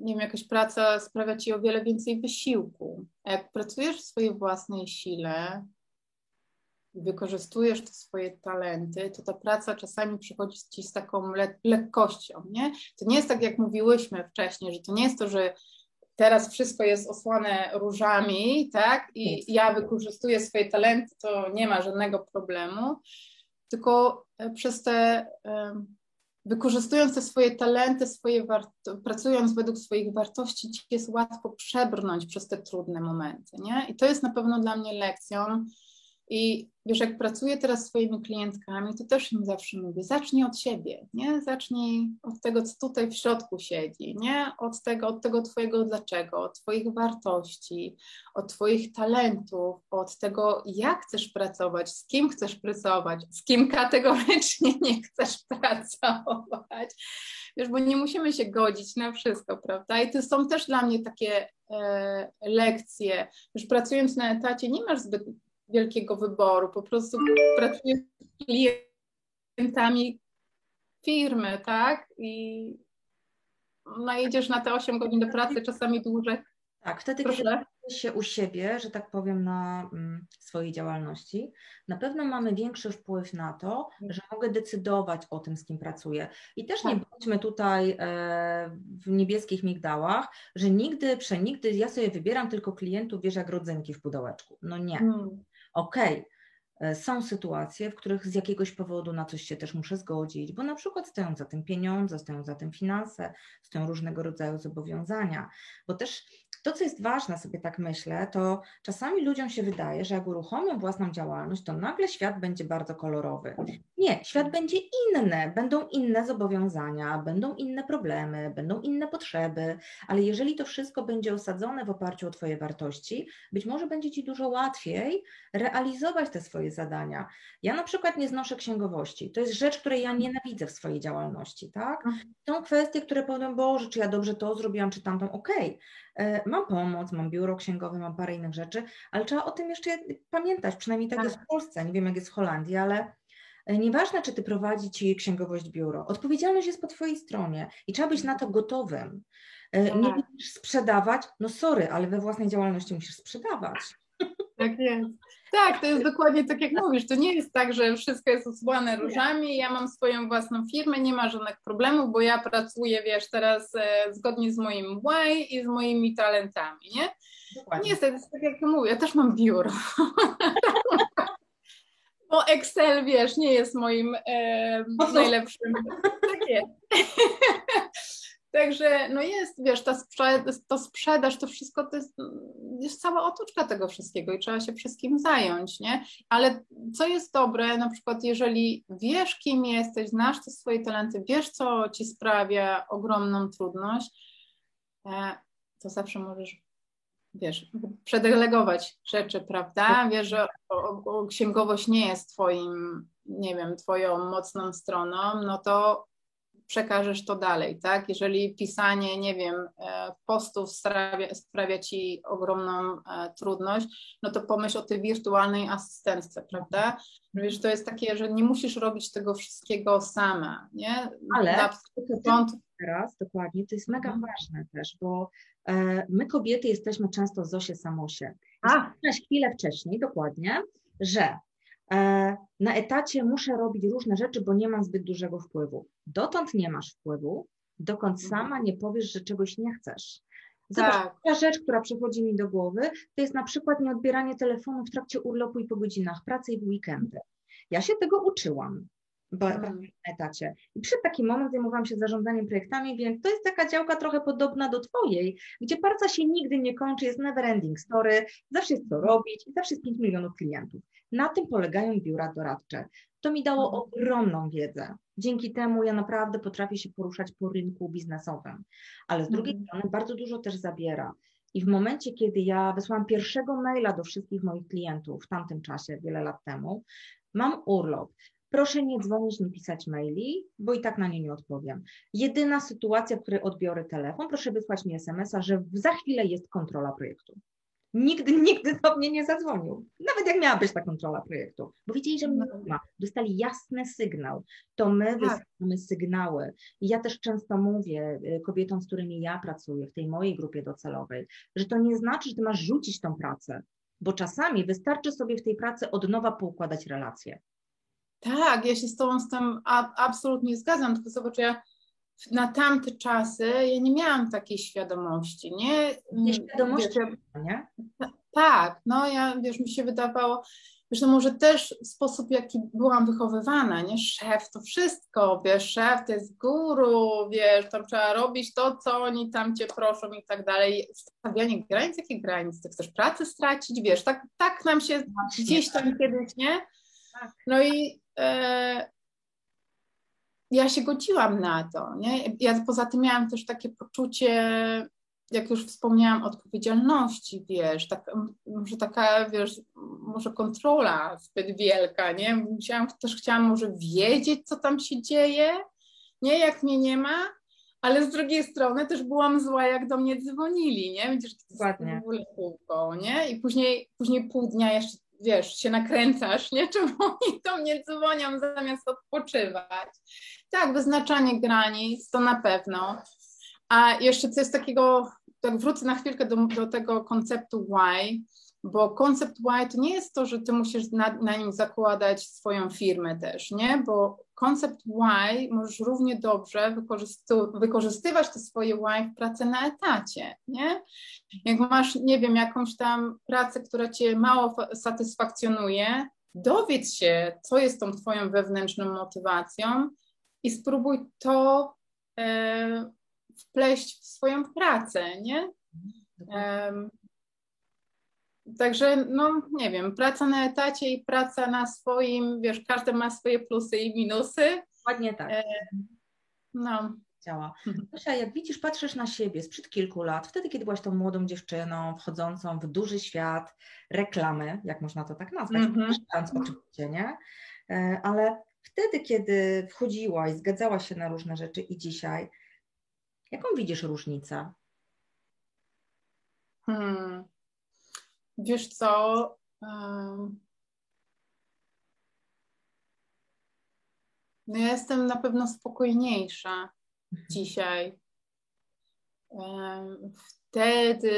nie wiem, jakaś praca sprawia ci o wiele więcej wysiłku. A jak pracujesz w swojej własnej sile, wykorzystujesz te swoje talenty, to ta praca czasami przychodzi ci z taką le lekkością, nie? To nie jest tak, jak mówiłyśmy wcześniej, że to nie jest to, że teraz wszystko jest osłane różami, tak? I ja wykorzystuję swoje talenty, to nie ma żadnego problemu, tylko e, przez te wykorzystując te swoje talenty, swoje pracując według swoich wartości, ci jest łatwo przebrnąć przez te trudne momenty, nie? I to jest na pewno dla mnie lekcją. I wiesz, jak pracuję teraz z swoimi klientkami, to też im zawsze mówię, zacznij od siebie, nie? Zacznij od tego, co tutaj w środku siedzi, nie? Od tego, od tego twojego dlaczego, od twoich wartości, od twoich talentów, od tego, jak chcesz pracować, z kim chcesz pracować, z kim kategorycznie *laughs* nie chcesz pracować. Wiesz, bo nie musimy się godzić na wszystko, prawda? I to są też dla mnie takie e, lekcje. Już pracując na etacie nie masz zbyt wielkiego wyboru, po prostu pracujesz z klientami firmy, tak? I najedziesz na te 8 godzin do pracy, czasami dłużej. Tak, wtedy, Proszę. kiedy się u siebie, że tak powiem, na mm, swojej działalności, na pewno mamy większy wpływ na to, że mogę decydować o tym, z kim pracuję. I też nie tak. bądźmy tutaj e, w niebieskich migdałach, że nigdy, przenigdy ja sobie wybieram tylko klientów, wiesz, jak rodzynki w pudełeczku. No nie. Hmm okej, okay, e, są sytuacje, w których z jakiegoś powodu na coś się też muszę zgodzić, bo na przykład stoją za tym pieniądze, stoją za tym finanse, stoją różnego rodzaju zobowiązania, bo też to, co jest ważne, sobie tak myślę, to czasami ludziom się wydaje, że jak uruchomią własną działalność, to nagle świat będzie bardzo kolorowy. Nie, świat będzie inny, będą inne zobowiązania, będą inne problemy, będą inne potrzeby, ale jeżeli to wszystko będzie osadzone w oparciu o Twoje wartości, być może będzie Ci dużo łatwiej realizować te swoje zadania. Ja na przykład nie znoszę księgowości. To jest rzecz, której ja nienawidzę w swojej działalności, tak? Są kwestie, które powiem, Boże, czy ja dobrze to zrobiłam, czy tamtą, okej. Okay mam pomoc, mam biuro księgowe, mam parę innych rzeczy, ale trzeba o tym jeszcze pamiętać, przynajmniej tak, tak. jest w Polsce, nie wiem jak jest w Holandii, ale e, Nieważne, czy ty prowadzi ci księgowość biuro, odpowiedzialność jest po twojej stronie i trzeba być na to gotowym. E, tak. Nie musisz sprzedawać, no sorry, ale we własnej działalności musisz sprzedawać. Tak jest. Tak, to jest dokładnie tak jak mówisz. To nie jest tak, że wszystko jest osłane różami. Ja mam swoją własną firmę, nie ma żadnych problemów, bo ja pracuję, wiesz, teraz e, zgodnie z moim why i z moimi talentami, nie? Dokładnie. Nie, to jest tak jak mówię, ja też mam biuro. *laughs* bo Excel, wiesz, nie jest moim e, najlepszym. Tak jest. *laughs* Także no jest, wiesz, ta sprzedaż, to sprzedaż, to wszystko to jest, jest cała otoczka tego wszystkiego i trzeba się wszystkim zająć, nie? Ale co jest dobre, na przykład jeżeli wiesz, kim jesteś, znasz te swoje talenty, wiesz, co ci sprawia ogromną trudność, e, to zawsze możesz, wiesz, przedelegować rzeczy, prawda? Wiesz, że księgowość nie jest twoim, nie wiem, twoją mocną stroną, no to przekażesz to dalej, tak? Jeżeli pisanie, nie wiem, e, postów sprawia, sprawia ci ogromną e, trudność, no to pomyśl o tej wirtualnej asystentce, prawda? Wiesz, to jest takie, że nie musisz robić tego wszystkiego sama, nie? Ale Na teraz, dokładnie, to jest mega mhm. ważne też, bo e, my kobiety jesteśmy często Zosie Samosie. A. chwilę wcześniej, dokładnie, że na etacie muszę robić różne rzeczy, bo nie mam zbyt dużego wpływu. Dotąd nie masz wpływu, dokąd mhm. sama nie powiesz, że czegoś nie chcesz. Zobacz, tak. ta rzecz, która przychodzi mi do głowy, to jest na przykład nieodbieranie telefonu w trakcie urlopu i po godzinach pracy i w weekendy. Ja się tego uczyłam hmm. w etacie. I przy takim moment zajmowałam się zarządzaniem projektami, więc to jest taka działka trochę podobna do Twojej, gdzie praca się nigdy nie kończy, jest never ending story, zawsze jest co robić i zawsze jest 5 milionów klientów. Na tym polegają biura doradcze. To mi dało mhm. ogromną wiedzę. Dzięki temu ja naprawdę potrafię się poruszać po rynku biznesowym, ale z drugiej mhm. strony bardzo dużo też zabiera. I w momencie, kiedy ja wysłałam pierwszego maila do wszystkich moich klientów w tamtym czasie, wiele lat temu, mam urlop. Proszę nie dzwonić, nie pisać maili, bo i tak na nie nie odpowiem. Jedyna sytuacja, w której odbiorę telefon, proszę wysłać mi SMS-a, że za chwilę jest kontrola projektu. Nigdy, *laughs* nigdy do mnie nie zadzwonił. Nawet jak miała być ta kontrola projektu, bo wiedzieli, że mnie nie ma. Dostali jasny sygnał. To my tak. wysyłamy sygnały. I ja też często mówię y, kobietom, z którymi ja pracuję w tej mojej grupie docelowej, że to nie znaczy, że ty masz rzucić tą pracę, bo czasami wystarczy sobie w tej pracy od nowa poukładać relacje. Tak, ja się z Tobą z tym absolutnie zgadzam, tylko zobacz, ja na tamte czasy ja nie miałam takiej świadomości, nie? Nieświadomości, wiesz, nie? Tak, no ja, wiesz, mi się wydawało, wiesz, no może też sposób, jaki byłam wychowywana, nie? Szef to wszystko, wiesz, szef to jest guru, wiesz, tam trzeba robić to, co oni tam cię proszą i tak dalej. Stawianie granic, jakie granice? Ty chcesz pracę stracić, wiesz, tak, tak nam się Właśnie, gdzieś tam tak. kiedyś, nie? Tak. No i e, ja się godziłam na to. Nie? Ja poza tym miałam też takie poczucie, jak już wspomniałam, odpowiedzialności, wiesz, tak, może taka, wiesz, może kontrola zbyt wielka, nie? Musiałam, też chciałam może wiedzieć, co tam się dzieje, nie? Jak mnie nie ma, ale z drugiej strony też byłam zła, jak do mnie dzwonili, nie? Widzisz, to jest w ogóle kółko, nie? I później, później pół dnia jeszcze wiesz, się nakręcasz, nie? *laughs* Czemu oni do mnie dzwonią zamiast odpoczywać? Tak, wyznaczanie granic to na pewno. A jeszcze coś takiego, tak wrócę na chwilkę do, do tego konceptu why, bo koncept why to nie jest to, że ty musisz na, na nim zakładać swoją firmę też, nie? Bo koncept why możesz równie dobrze wykorzystywać te swoje why w pracy na etacie, nie? Jak masz, nie wiem, jakąś tam pracę, która cię mało satysfakcjonuje, dowiedz się, co jest tą twoją wewnętrzną motywacją i spróbuj to e, wpleść w swoją pracę, nie? E, Także, no nie wiem, praca na etacie i praca na swoim, wiesz, każdy ma swoje plusy i minusy. Ładnie tak. E, no. Działa. Kasia, jak widzisz, patrzysz na siebie sprzed kilku lat, wtedy, kiedy byłaś tą młodą dziewczyną wchodzącą w duży świat reklamy, jak można to tak nazwać, mm -hmm. oczywiście, nie? E, ale wtedy, kiedy wchodziłaś, zgadzałaś się na różne rzeczy i dzisiaj, jaką widzisz różnicę? Hmm. Wiesz co? No ja jestem na pewno spokojniejsza mhm. dzisiaj. Wtedy,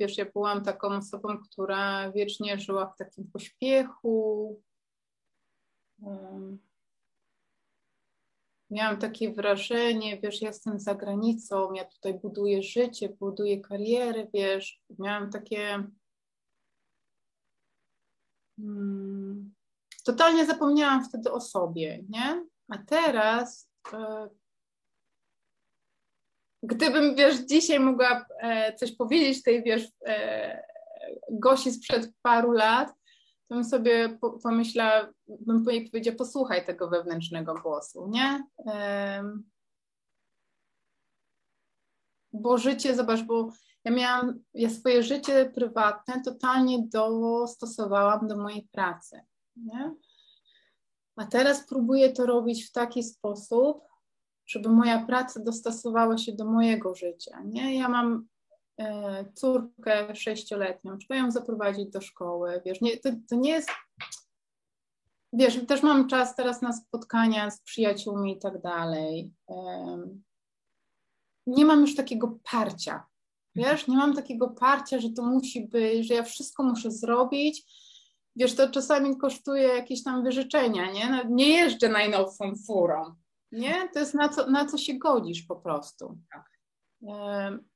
wiesz, ja byłam taką osobą, która wiecznie żyła w takim pośpiechu. Miałam takie wrażenie, wiesz, ja jestem za granicą, ja tutaj buduję życie, buduję karierę, wiesz. Miałam takie. Totalnie zapomniałam wtedy o sobie, nie? A teraz, e, gdybym, wiesz, dzisiaj mogła e, coś powiedzieć tej, wiesz, e, Gosi sprzed paru lat, to bym sobie po, pomyślała, bym powiedziała, posłuchaj tego wewnętrznego głosu, nie? bo życie, zobacz, bo ja miałam, ja swoje życie prywatne totalnie dostosowałam do mojej pracy. Nie? A teraz próbuję to robić w taki sposób, żeby moja praca dostosowała się do mojego życia. Nie? Ja mam e, córkę sześcioletnią, trzeba ją zaprowadzić do szkoły. Wiesz, nie, to, to nie jest. Wiesz, też mam czas teraz na spotkania z przyjaciółmi i tak dalej. Nie mam już takiego parcia. Wiesz, nie mam takiego parcia, że to musi być, że ja wszystko muszę zrobić. Wiesz, to czasami kosztuje jakieś tam wyrzeczenia, nie? Nie jeżdżę najnowszą furą, nie? To jest na co, na co się godzisz po prostu. Tak.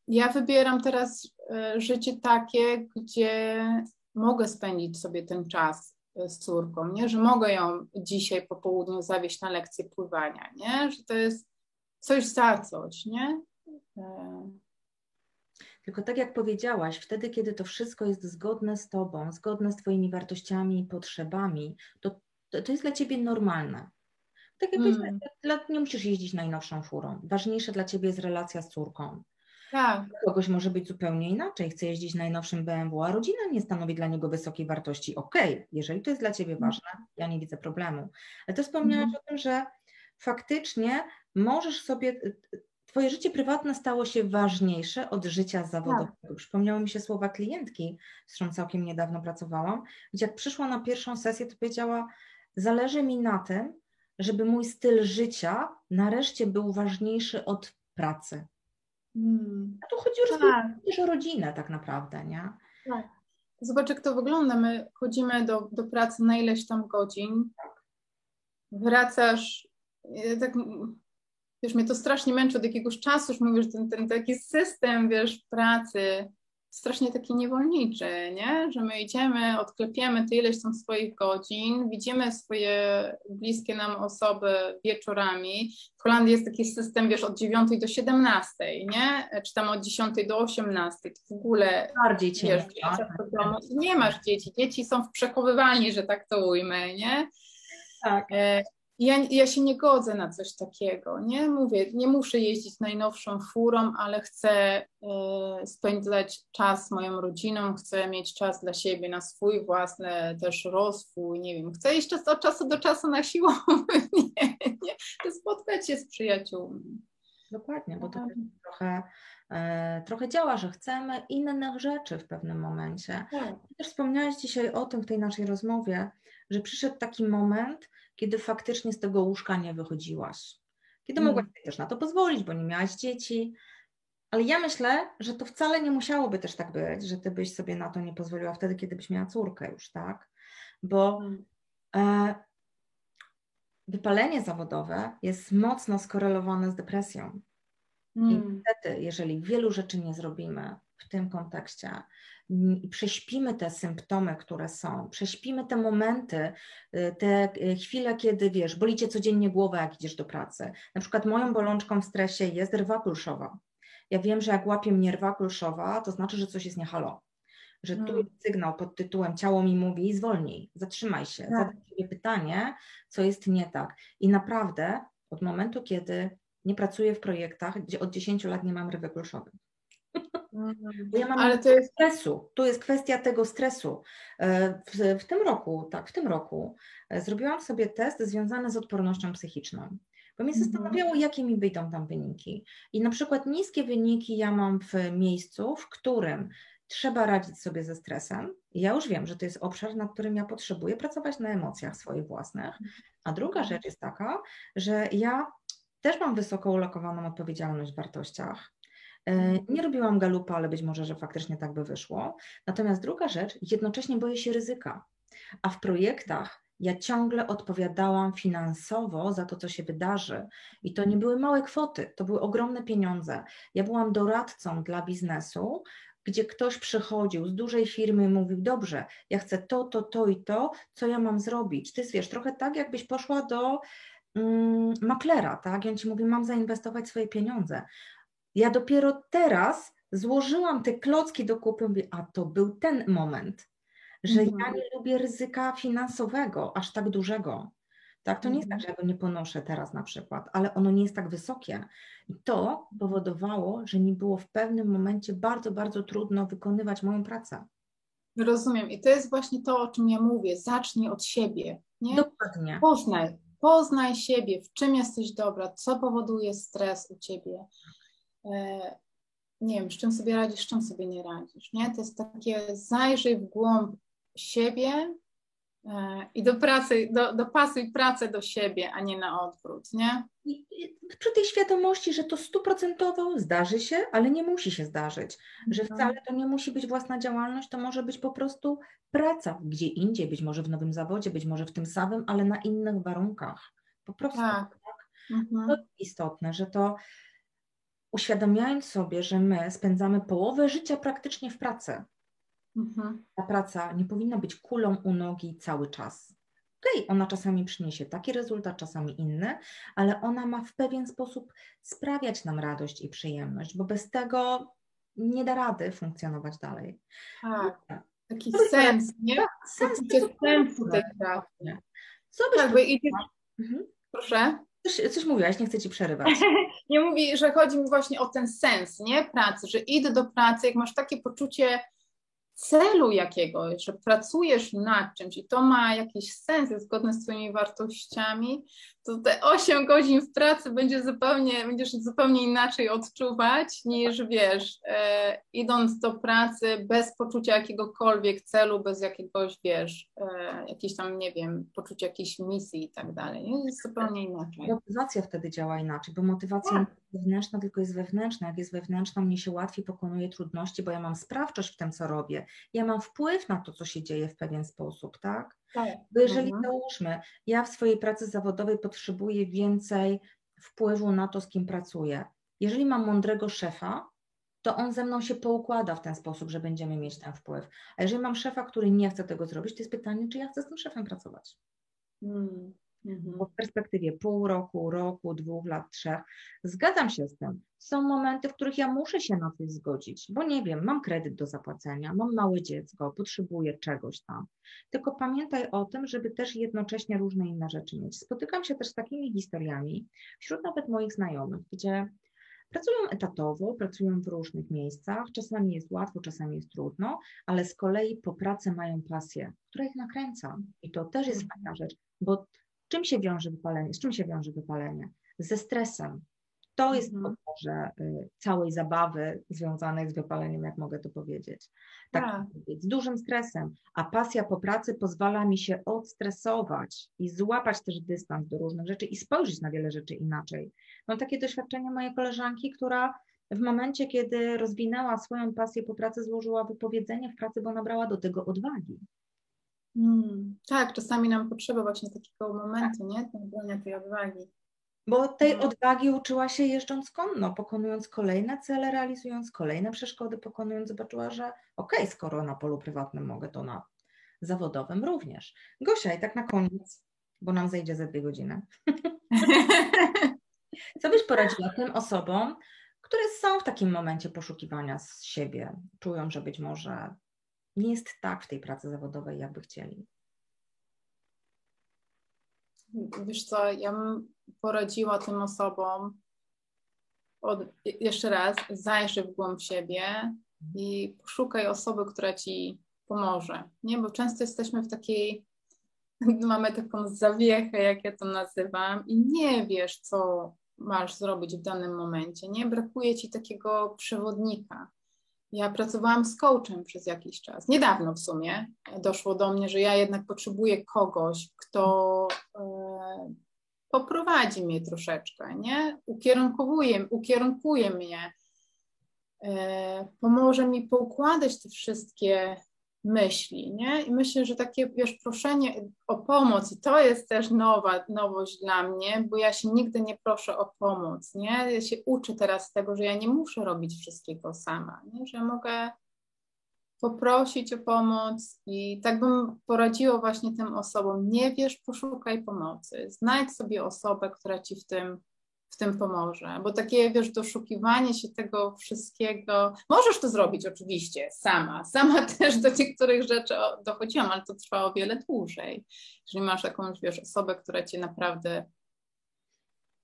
Ja wybieram teraz e, życie takie, gdzie mogę spędzić sobie ten czas e, z córką, nie? Że mogę ją dzisiaj po południu zawieźć na lekcję pływania, nie? Że to jest coś za coś, nie? Tylko tak jak powiedziałaś, wtedy, kiedy to wszystko jest zgodne z Tobą, zgodne z Twoimi wartościami i potrzebami, to, to, to jest dla Ciebie normalne. Tak jak mm. nie musisz jeździć najnowszą furą. Ważniejsze dla ciebie jest relacja z córką. Tak. Kogoś może być zupełnie inaczej. Chce jeździć najnowszym BMW, a rodzina nie stanowi dla niego wysokiej wartości. Okej, okay, jeżeli to jest dla ciebie mm. ważne, ja nie widzę problemu. Ale to wspomniałaś mm. o tym, że faktycznie możesz sobie. Twoje życie prywatne stało się ważniejsze od życia zawodowego. Tak. Przypomniały mi się słowa klientki, z którą całkiem niedawno pracowałam, gdzie jak przyszła na pierwszą sesję, to powiedziała: Zależy mi na tym, żeby mój styl życia nareszcie był ważniejszy od pracy. Hmm. A tu chodzi o, tak. o rodzinę tak naprawdę, nie? Tak. Zobacz, jak to wygląda. My chodzimy do, do pracy na ileś tam godzin, wracasz, tak, wiesz, mnie to strasznie męczy od jakiegoś czasu, już mówisz, ten, ten taki system, wiesz, pracy, strasznie taki niewolniczy, nie? że my idziemy, odklepiemy tyle ileś tam swoich godzin, widzimy swoje bliskie nam osoby wieczorami. W Holandii jest taki system, wiesz, od 9 do 17, nie? Czy tam od 10 do 18, to w ogóle bardziej cię wiesz, nie, nie masz dzieci, dzieci są w przechowywalni, że tak to ujmę, nie? Tak. Ja, ja się nie godzę na coś takiego, nie? Mówię, nie muszę jeździć najnowszą furą, ale chcę y, spędzać czas z moją rodziną, chcę mieć czas dla siebie, na swój własny też rozwój, nie wiem, chcę iść czas, od czasu do czasu na siłownię, *laughs* nie, spotkać się z przyjaciółmi. Dokładnie, bo to tak. trochę, e, trochę działa, że chcemy innych rzeczy w pewnym momencie. Tak. Też wspomniałaś dzisiaj o tym w tej naszej rozmowie, że przyszedł taki moment, kiedy faktycznie z tego łóżka nie wychodziłaś. Kiedy mm. mogłaś sobie też na to pozwolić, bo nie miałaś dzieci. Ale ja myślę, że to wcale nie musiałoby też tak być, że ty byś sobie na to nie pozwoliła wtedy, kiedy byś miała córkę już, tak? Bo mm. e, wypalenie zawodowe jest mocno skorelowane z depresją. Mm. I niestety, jeżeli wielu rzeczy nie zrobimy w tym kontekście, i prześpimy te symptomy, które są, prześpimy te momenty, y, te y, chwile, kiedy wiesz, boli cię codziennie głowa, jak idziesz do pracy. Na przykład moją bolączką w stresie jest rwa kulszowa. Ja wiem, że jak łapie mnie rwa kulszowa, to znaczy, że coś jest nie halo. Że tu hmm. jest sygnał pod tytułem ciało mi mówi zwolnij, zatrzymaj się, tak. zadaj sobie pytanie, co jest nie tak. I naprawdę od momentu, kiedy nie pracuję w projektach, gdzie od 10 lat nie mam rywy kulszowej, Mhm. Ja mam Ale to jest stresu. Tu jest kwestia tego stresu. E, w, w, tym roku, tak, w tym roku e, zrobiłam sobie test związany z odpornością psychiczną. Bo mnie mhm. zastanawiało, jakie mi wyjdą tam wyniki. I na przykład niskie wyniki ja mam w miejscu, w którym trzeba radzić sobie ze stresem. Ja już wiem, że to jest obszar, na którym ja potrzebuję pracować na emocjach swoich własnych. A druga mhm. rzecz jest taka, że ja też mam wysoko ulokowaną odpowiedzialność w wartościach. E, nie robiłam galupa, ale być może, że faktycznie tak by wyszło. Natomiast druga rzecz, jednocześnie boję się ryzyka. A w projektach ja ciągle odpowiadałam finansowo za to, co się wydarzy. I to nie były małe kwoty, to były ogromne pieniądze. Ja byłam doradcą dla biznesu, gdzie ktoś przychodził z dużej firmy i mówił: Dobrze, ja chcę to, to, to i to, co ja mam zrobić. Ty wiesz, trochę tak, jakbyś poszła do mm, maklera, tak? I on ci mówi: Mam zainwestować swoje pieniądze. Ja dopiero teraz złożyłam te klocki do kupy, mówię, a to był ten moment, że mhm. ja nie lubię ryzyka finansowego, aż tak dużego. Tak, to nie jest tak, że ja go nie ponoszę teraz na przykład, ale ono nie jest tak wysokie. I to powodowało, że mi było w pewnym momencie bardzo, bardzo trudno wykonywać moją pracę. Rozumiem. I to jest właśnie to, o czym ja mówię. Zacznij od siebie. Nie? Dokładnie. Poznaj, poznaj siebie, w czym jesteś dobra, co powoduje stres u ciebie. E, nie wiem, z czym sobie radzisz, z czym sobie nie radzisz. Nie? To jest takie zajrzyj w głąb siebie e, i do pracy, do, dopasuj pracę do siebie, a nie na odwrót, nie? I, przy tej świadomości, że to stuprocentowo zdarzy się, ale nie musi się zdarzyć, że mhm. wcale to nie musi być własna działalność, to może być po prostu praca gdzie indziej, być może w nowym zawodzie, być może w tym samym, ale na innych warunkach. Po prostu. Tak. tak? Mhm. To jest istotne, że to uświadamiając sobie, że my spędzamy połowę życia praktycznie w pracy. Mhm. Ta praca nie powinna być kulą u nogi cały czas. Okej, okay, ona czasami przyniesie taki rezultat, czasami inny, ale ona ma w pewien sposób sprawiać nam radość i przyjemność, bo bez tego nie da rady funkcjonować dalej. Tak, taki sens, nie? Tak, sens, sensu tej pracy. Co byś tak, mhm. Proszę. Coś, coś mówiłaś, nie chcę ci przerywać. *laughs* nie mówi, że chodzi mi właśnie o ten sens, nie? Pracy, że idę do pracy, jak masz takie poczucie celu jakiegoś, że pracujesz nad czymś i to ma jakiś sens, jest zgodne z Twoimi wartościami, to te 8 godzin w pracy będzie zupełnie, będziesz zupełnie inaczej odczuwać niż wiesz, e, idąc do pracy bez poczucia jakiegokolwiek celu, bez jakiegoś, wiesz, e, jakiejś tam, nie wiem, poczucia jakiejś misji i tak dalej. Jest zupełnie inaczej. Motywacja wtedy działa inaczej, bo motywacja tak. Nie wewnętrzna, tylko jest wewnętrzna. Jak jest wewnętrzna, mnie się łatwiej pokonuje trudności, bo ja mam sprawczość w tym, co robię. Ja mam wpływ na to, co się dzieje w pewien sposób, tak? Tak. Bo jeżeli mhm. załóżmy, ja w swojej pracy zawodowej potrzebuję więcej wpływu na to, z kim pracuję. Jeżeli mam mądrego szefa, to on ze mną się poukłada w ten sposób, że będziemy mieć ten wpływ. A jeżeli mam szefa, który nie chce tego zrobić, to jest pytanie, czy ja chcę z tym szefem pracować. Hmm. Mhm. Bo w perspektywie pół roku, roku, dwóch lat, trzech, zgadzam się z tym. Są momenty, w których ja muszę się na coś zgodzić, bo nie wiem, mam kredyt do zapłacenia, mam małe dziecko, potrzebuję czegoś tam. Tylko pamiętaj o tym, żeby też jednocześnie różne inne rzeczy mieć. Spotykam się też z takimi historiami wśród nawet moich znajomych, gdzie Pracują etatowo, pracują w różnych miejscach, czasami jest łatwo, czasami jest trudno, ale z kolei po pracy mają pasję, która ich nakręca. I to też jest fajna rzecz, bo czym się wiąże wypalenie? Z czym się wiąże wypalenie? Ze stresem. To jest mhm. podłoże y, całej zabawy związanej z wypaleniem, jak mogę to powiedzieć. Tak, tak. z dużym stresem. A pasja po pracy pozwala mi się odstresować i złapać też dystans do różnych rzeczy i spojrzeć na wiele rzeczy inaczej. Mam takie doświadczenie mojej koleżanki, która w momencie, kiedy rozwinęła swoją pasję po pracy, złożyła wypowiedzenie w pracy, bo nabrała do tego odwagi. Hmm, tak, czasami nam potrzeba właśnie takiego momentu, nie? Nabrania tej odwagi. Bo tej no. odwagi uczyła się jeżdżąc konno, pokonując kolejne cele, realizując kolejne przeszkody, pokonując, zobaczyła, że okej, okay, skoro na polu prywatnym mogę, to na zawodowym również. Gosia, i tak na koniec, bo nam zejdzie za dwie godziny. *laughs* Co byś poradziła tym osobom, które są w takim momencie poszukiwania z siebie, czują, że być może nie jest tak w tej pracy zawodowej, jakby chcieli? Wiesz co, ja bym poradziła tym osobom od, jeszcze raz, zajrzyj w głąb siebie i poszukaj osoby, która ci pomoże. Nie, bo często jesteśmy w takiej, *laughs* mamy taką zawiechę, jak ja to nazywam, i nie wiesz, co masz zrobić w danym momencie. Nie brakuje ci takiego przewodnika. Ja pracowałam z coachem przez jakiś czas. Niedawno w sumie doszło do mnie, że ja jednak potrzebuję kogoś, kto e, poprowadzi mnie troszeczkę, nie? Ukierunkowuje, ukierunkuje mnie, e, pomoże mi poukładać te wszystkie myśli, nie? I myślę, że takie, wiesz, proszenie o pomoc, i to jest też nowa, nowość dla mnie, bo ja się nigdy nie proszę o pomoc, nie? Ja się uczę teraz tego, że ja nie muszę robić wszystkiego sama, nie? Że mogę poprosić o pomoc i tak bym poradziła właśnie tym osobom, nie wiesz, poszukaj pomocy, znajdź sobie osobę, która ci w tym w tym pomoże, bo takie, wiesz, doszukiwanie się tego wszystkiego, możesz to zrobić oczywiście sama, sama *laughs* też do niektórych rzeczy dochodziłam, ale to trwa o wiele dłużej. Jeżeli masz jakąś, wiesz, osobę, która cię naprawdę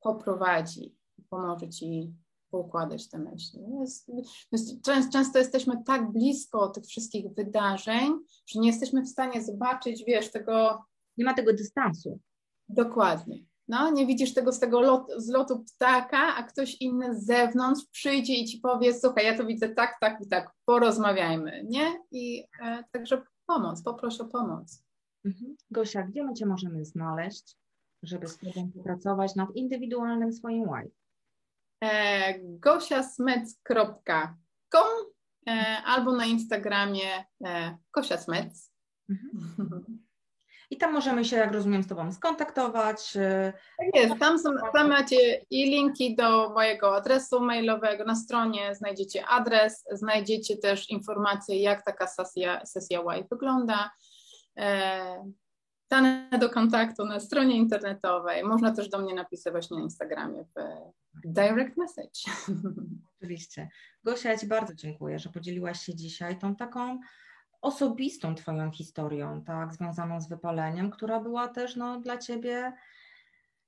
poprowadzi, pomoże ci poukładać te myśli. Jest, jest, często, często jesteśmy tak blisko tych wszystkich wydarzeń, że nie jesteśmy w stanie zobaczyć, wiesz, tego... Nie ma tego dystansu. Dokładnie. No, nie widzisz tego z tego lot, z lotu ptaka, a ktoś inny z zewnątrz przyjdzie i ci powie, słuchaj, ja to widzę tak, tak i tak, porozmawiajmy, nie? I e, także pomoc, poproszę o pomoc. Mhm. Gosia, gdzie my Cię możemy znaleźć, żeby z Tobą popracować nad indywidualnym swoim why? E, gosiasmec.com e, albo na Instagramie e, Gosia Smec. Mhm. *laughs* I tam możemy się, jak rozumiem, z Tobą skontaktować. Y, tak jest, tam, są, tam macie i linki do mojego adresu mailowego. Na stronie znajdziecie adres, znajdziecie też informacje, jak taka sesja, sesja Y wygląda. E, dane do kontaktu na stronie internetowej. Można też do mnie napisać właśnie na Instagramie w direct message. *laughs* Oczywiście. Gosia, ja Ci bardzo dziękuję, że podzieliłaś się dzisiaj tą taką osobistą Twoją historią, tak, związaną z wypaleniem, która była też no, dla Ciebie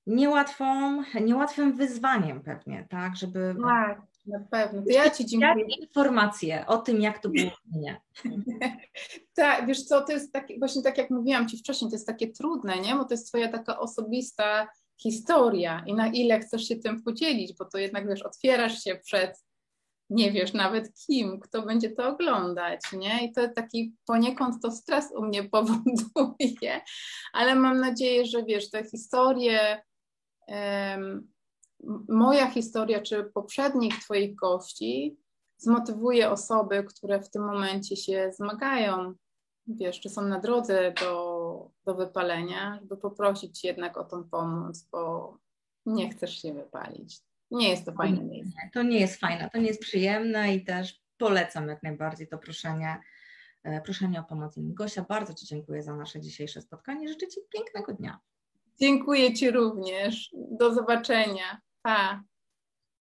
niełatwą, niełatwym wyzwaniem pewnie, tak, żeby... Tak, na pewno. To ja Ci dziękuję. Informacje o tym, jak to było nie. *laughs* tak, wiesz co, to jest takie, właśnie tak jak mówiłam Ci wcześniej, to jest takie trudne, nie, bo to jest Twoja taka osobista historia i na ile chcesz się tym podzielić, bo to jednak, wiesz, otwierasz się przed nie wiesz nawet kim, kto będzie to oglądać, nie? I to taki poniekąd to stres u mnie *laughs* powoduje, ale mam nadzieję, że wiesz, te historie, um, moja historia czy poprzednich Twoich gości zmotywuje osoby, które w tym momencie się zmagają, wiesz, czy są na drodze do, do wypalenia, żeby poprosić jednak o tą pomoc, bo nie chcesz się wypalić. Nie jest to fajne miejsce. To nie jest fajne, to nie jest przyjemne i też polecam jak najbardziej to proszenie, e, proszenie o pomoc innym. Gosia, bardzo Ci dziękuję za nasze dzisiejsze spotkanie. Życzę Ci pięknego dnia. Dziękuję Ci również. Do zobaczenia. Pa.